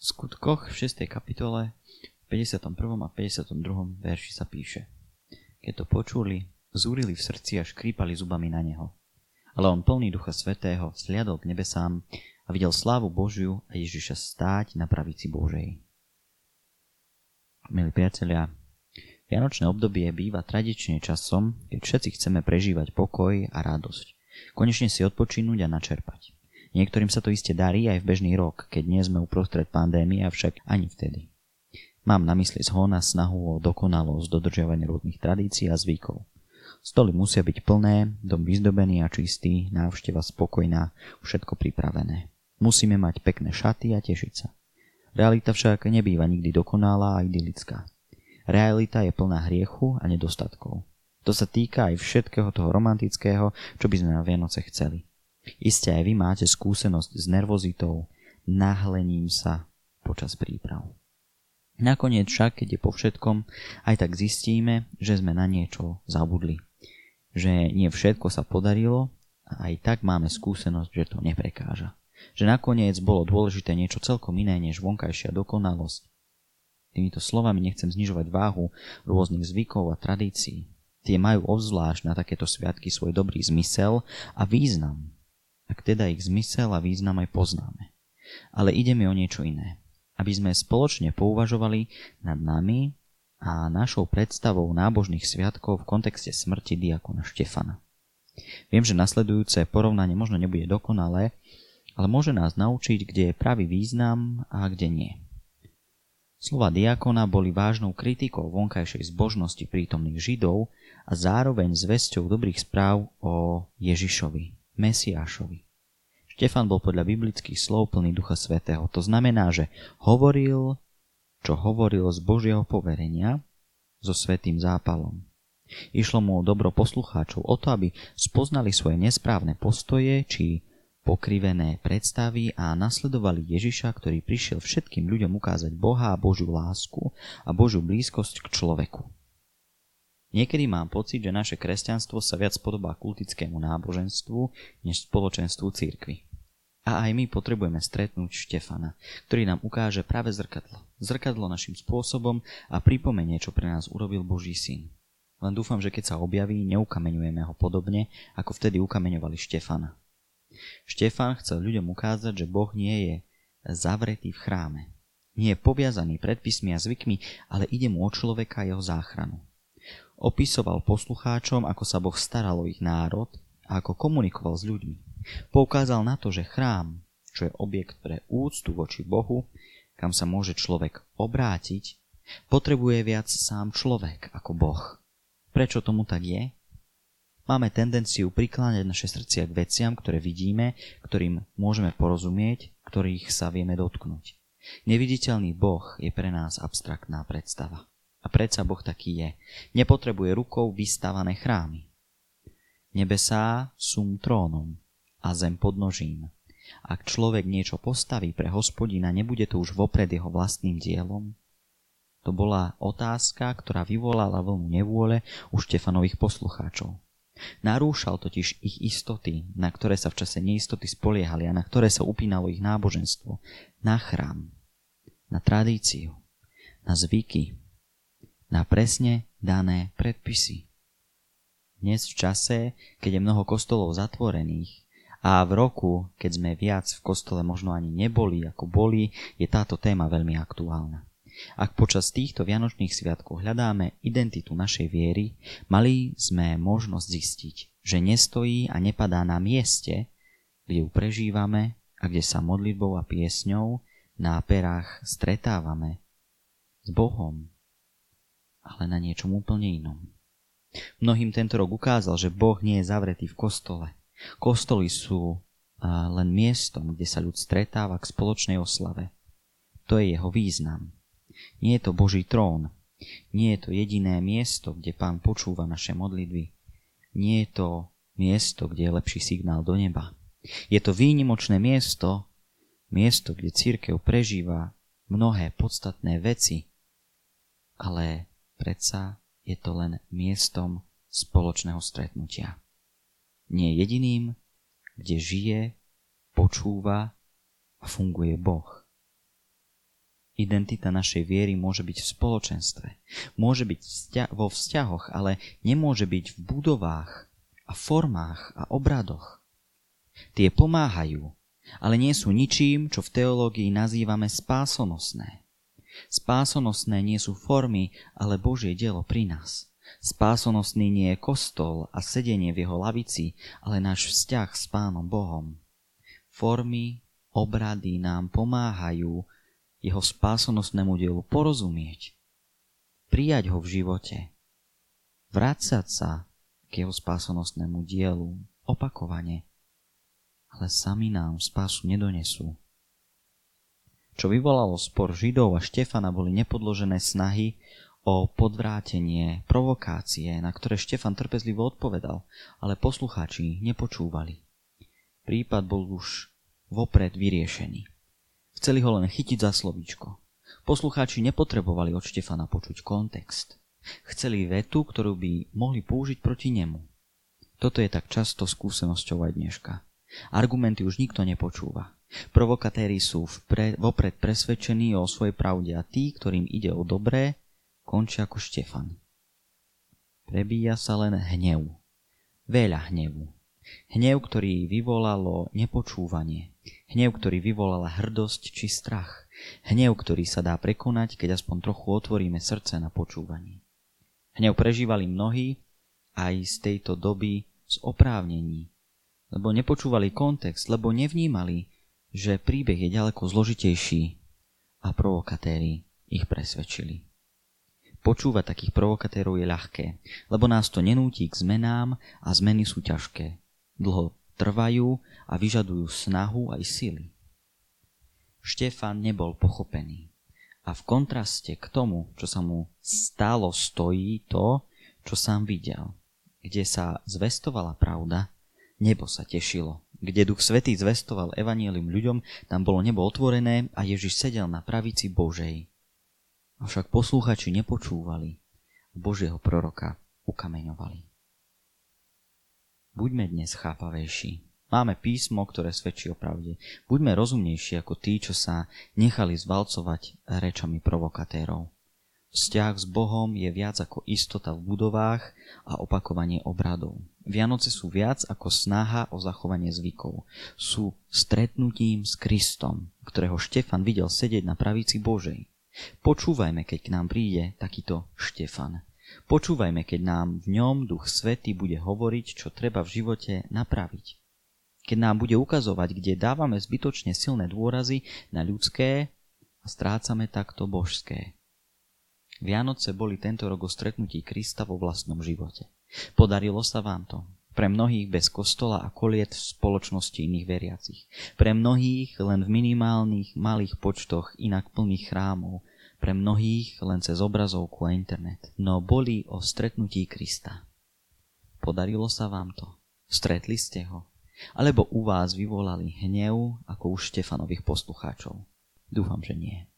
skutkoch v 6. kapitole v 51. a 52. verši sa píše Keď to počuli, zúrili v srdci a škrípali zubami na neho. Ale on plný Ducha Svetého sliadol k nebesám a videl slávu Božiu a Ježiša stáť na pravici Božej. Milí priatelia, Vianočné obdobie býva tradične časom, keď všetci chceme prežívať pokoj a radosť. Konečne si odpočinúť a načerpať. Niektorým sa to iste darí aj v bežný rok, keď nie sme uprostred pandémie, avšak ani vtedy. Mám na mysli zhon a snahu o dokonalosť dodržiavania rôznych tradícií a zvykov. Stoly musia byť plné, dom vyzdobený a čistý, návšteva spokojná, všetko pripravené. Musíme mať pekné šaty a tešiť sa. Realita však nebýva nikdy dokonalá a idylická. Realita je plná hriechu a nedostatkov. To sa týka aj všetkého toho romantického, čo by sme na Vianoce chceli. Isté aj vy máte skúsenosť s nervozitou, nahlením sa počas príprav. Nakoniec však, keď je po všetkom, aj tak zistíme, že sme na niečo zabudli. Že nie všetko sa podarilo a aj tak máme skúsenosť, že to neprekáža. Že nakoniec bolo dôležité niečo celkom iné než vonkajšia dokonalosť. Týmito slovami nechcem znižovať váhu rôznych zvykov a tradícií. Tie majú obzvlášť na takéto sviatky svoj dobrý zmysel a význam ak teda ich zmysel a význam aj poznáme. Ale ide mi o niečo iné. Aby sme spoločne pouvažovali nad nami a našou predstavou nábožných sviatkov v kontexte smrti diakona Štefana. Viem, že nasledujúce porovnanie možno nebude dokonalé, ale môže nás naučiť, kde je pravý význam a kde nie. Slova diakona boli vážnou kritikou vonkajšej zbožnosti prítomných Židov a zároveň zväzťou dobrých správ o Ježišovi, Mesiášovi. Štefan bol podľa biblických slov plný Ducha Svetého. To znamená, že hovoril, čo hovoril z Božieho poverenia so svetým zápalom. Išlo mu o dobro poslucháčov, o to, aby spoznali svoje nesprávne postoje či pokrivené predstavy a nasledovali Ježiša, ktorý prišiel všetkým ľuďom ukázať Boha a Božiu lásku a Božiu blízkosť k človeku. Niekedy mám pocit, že naše kresťanstvo sa viac podobá kultickému náboženstvu než spoločenstvu církvy. A aj my potrebujeme stretnúť Štefana, ktorý nám ukáže práve zrkadlo. Zrkadlo našim spôsobom a pripomenie, čo pre nás urobil Boží syn. Len dúfam, že keď sa objaví, neukameňujeme ho podobne, ako vtedy ukameňovali Štefana. Štefan chcel ľuďom ukázať, že Boh nie je zavretý v chráme. Nie je poviazaný predpismi a zvykmi, ale ide mu o človeka a jeho záchranu. Opisoval poslucháčom, ako sa Boh staral o ich národ a ako komunikoval s ľuďmi. Poukázal na to, že chrám, čo je objekt pre úctu voči Bohu, kam sa môže človek obrátiť, potrebuje viac sám človek ako Boh. Prečo tomu tak je? Máme tendenciu prikláňať naše srdcia k veciam, ktoré vidíme, ktorým môžeme porozumieť, ktorých sa vieme dotknúť. Neviditeľný Boh je pre nás abstraktná predstava. A predsa Boh taký je. Nepotrebuje rukou vystavané chrámy. Nebesá sú trónom a zem podnožím. Ak človek niečo postaví pre hospodina, nebude to už vopred jeho vlastným dielom? To bola otázka, ktorá vyvolala vlnu nevôle u Štefanových poslucháčov. Narúšal totiž ich istoty, na ktoré sa v čase neistoty spoliehali a na ktoré sa upínalo ich náboženstvo, na chrám, na tradíciu, na zvyky, na presne dané predpisy. Dnes v čase, keď je mnoho kostolov zatvorených a v roku, keď sme viac v kostole možno ani neboli ako boli, je táto téma veľmi aktuálna. Ak počas týchto vianočných sviatkov hľadáme identitu našej viery, mali sme možnosť zistiť, že nestojí a nepadá na mieste, kde ju prežívame a kde sa modlitbou a piesňou na perách stretávame s Bohom, ale na niečom úplne inom. Mnohým tento rok ukázal, že Boh nie je zavretý v kostole. Kostoly sú len miestom, kde sa ľud stretáva k spoločnej oslave. To je jeho význam. Nie je to Boží trón. Nie je to jediné miesto, kde Pán počúva naše modlitby. Nie je to miesto, kde je lepší signál do neba. Je to výnimočné miesto, miesto, kde církev prežíva mnohé podstatné veci, ale Predsa je to len miestom spoločného stretnutia. Nie jediným, kde žije, počúva a funguje Boh. Identita našej viery môže byť v spoločenstve, môže byť vo vzťahoch, ale nemôže byť v budovách a formách a obradoch. Tie pomáhajú, ale nie sú ničím, čo v teológii nazývame spásonosné. Spásonosné nie sú formy, ale Božie dielo pri nás. Spásonosný nie je kostol a sedenie v jeho lavici, ale náš vzťah s Pánom Bohom. Formy, obrady nám pomáhajú jeho spásonosnému dielu porozumieť, prijať ho v živote, vrácať sa k jeho spásonosnému dielu opakovane, ale sami nám spásu nedonesú. Čo vyvolalo spor Židov a Štefana boli nepodložené snahy o podvrátenie, provokácie, na ktoré Štefan trpezlivo odpovedal, ale poslucháči nepočúvali. Prípad bol už vopred vyriešený. Chceli ho len chytiť za slovíčko. Poslucháči nepotrebovali od Štefana počuť kontext. Chceli vetu, ktorú by mohli použiť proti nemu. Toto je tak často skúsenosťou aj dneška. Argumenty už nikto nepočúva. Provokatéri sú vpred, vopred presvedčení o svojej pravde a tí, ktorým ide o dobré, končia ako Štefan. Prebíja sa len hnev. Veľa hnevu. Hnev, ktorý vyvolalo nepočúvanie. Hnev, ktorý vyvolala hrdosť či strach. Hnev, ktorý sa dá prekonať, keď aspoň trochu otvoríme srdce na počúvanie. Hnev prežívali mnohí aj z tejto doby z oprávnení, lebo nepočúvali kontext, lebo nevnímali, že príbeh je ďaleko zložitejší a provokatéri ich presvedčili. Počúvať takých provokatérov je ľahké, lebo nás to nenúti k zmenám a zmeny sú ťažké. Dlho trvajú a vyžadujú snahu aj sily. Štefan nebol pochopený. A v kontraste k tomu, čo sa mu stálo, stojí to, čo sám videl. Kde sa zvestovala pravda, nebo sa tešilo. Kde Duch Svetý zvestoval evanielium ľuďom, tam bolo nebo otvorené a Ježiš sedel na pravici Božej. Avšak poslúchači nepočúvali. Božieho proroka ukameňovali. Buďme dnes chápavejší. Máme písmo, ktoré svedčí o pravde. Buďme rozumnejší ako tí, čo sa nechali zvalcovať rečami provokatérov. Vzťah s Bohom je viac ako istota v budovách a opakovanie obradov. Vianoce sú viac ako snaha o zachovanie zvykov. Sú stretnutím s Kristom, ktorého Štefan videl sedieť na pravici Božej. Počúvajme, keď k nám príde takýto Štefan. Počúvajme, keď nám v ňom Duch Svety bude hovoriť, čo treba v živote napraviť. Keď nám bude ukazovať, kde dávame zbytočne silné dôrazy na ľudské a strácame takto božské. Vianoce boli tento rok o stretnutí Krista vo vlastnom živote. Podarilo sa vám to. Pre mnohých bez kostola a koliet v spoločnosti iných veriacich. Pre mnohých len v minimálnych malých počtoch inak plných chrámov pre mnohých len cez obrazovku a internet. No boli o stretnutí Krista. Podarilo sa vám to? Stretli ste ho? Alebo u vás vyvolali hnev ako u Štefanových poslucháčov? Dúfam, že nie.